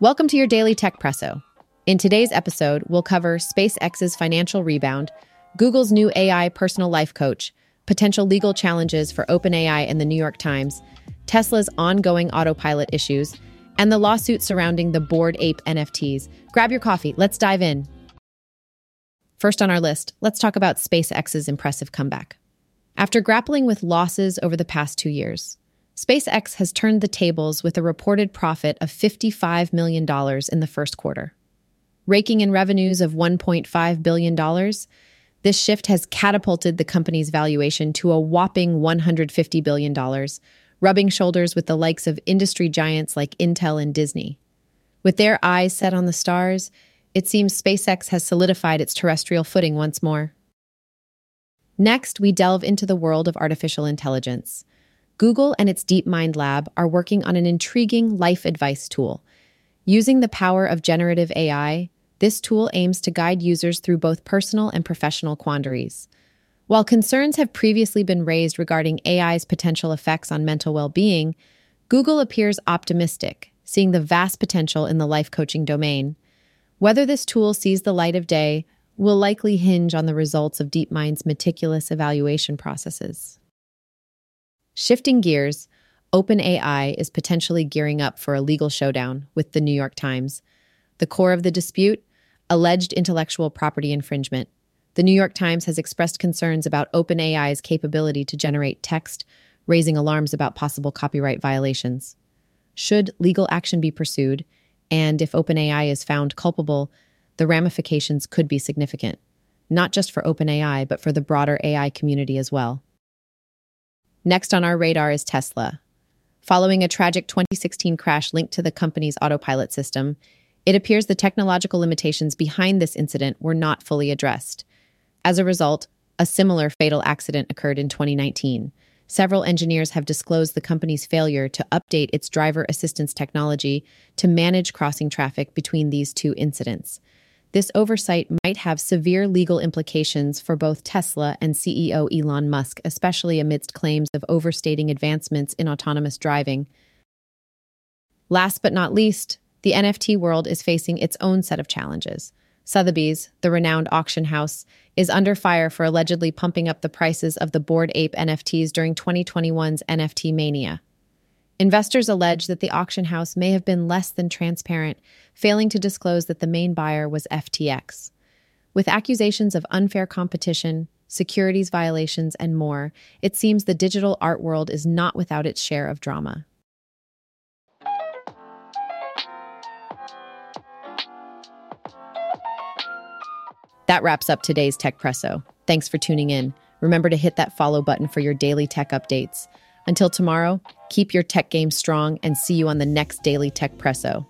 Welcome to your Daily Techpresso. In today's episode, we'll cover SpaceX's financial rebound, Google's new AI personal life coach, potential legal challenges for OpenAI and the New York Times, Tesla's ongoing autopilot issues, and the lawsuit surrounding the Bored Ape NFTs. Grab your coffee, let's dive in. First on our list, let's talk about SpaceX's impressive comeback. After grappling with losses over the past two years, SpaceX has turned the tables with a reported profit of $55 million in the first quarter. Raking in revenues of $1.5 billion, this shift has catapulted the company's valuation to a whopping $150 billion, rubbing shoulders with the likes of industry giants like Intel and Disney. With their eyes set on the stars, it seems SpaceX has solidified its terrestrial footing once more. Next, we delve into the world of artificial intelligence. Google and its DeepMind lab are working on an intriguing life advice tool. Using the power of generative AI, this tool aims to guide users through both personal and professional quandaries. While concerns have previously been raised regarding AI's potential effects on mental well being, Google appears optimistic, seeing the vast potential in the life coaching domain. Whether this tool sees the light of day will likely hinge on the results of DeepMind's meticulous evaluation processes. Shifting gears, OpenAI is potentially gearing up for a legal showdown with the New York Times. The core of the dispute alleged intellectual property infringement. The New York Times has expressed concerns about OpenAI's capability to generate text, raising alarms about possible copyright violations. Should legal action be pursued, and if OpenAI is found culpable, the ramifications could be significant, not just for OpenAI, but for the broader AI community as well. Next on our radar is Tesla. Following a tragic 2016 crash linked to the company's autopilot system, it appears the technological limitations behind this incident were not fully addressed. As a result, a similar fatal accident occurred in 2019 Several engineers have disclosed the company's failure to update its driver assistance technology to manage crossing traffic between these two incidents. This oversight might have severe legal implications for both Tesla and CEO Elon Musk, especially amidst claims of overstating advancements in autonomous driving. Last but not least, the NFT world is facing its own set of challenges. Sotheby's, the renowned auction house, is under fire for allegedly pumping up the prices of the Bored Ape NFTs during 2021's NFT Mania. Investors allege that the auction house may have been less than transparent, failing to disclose that the main buyer was FTX. With accusations of unfair competition, securities violations, and more, it seems the digital art world is not without its share of drama. That wraps up today's Techpresso. Thanks for tuning in. Remember to hit that follow button for your daily tech updates. Until tomorrow, keep your tech game strong and see you on the next Daily Techpresso.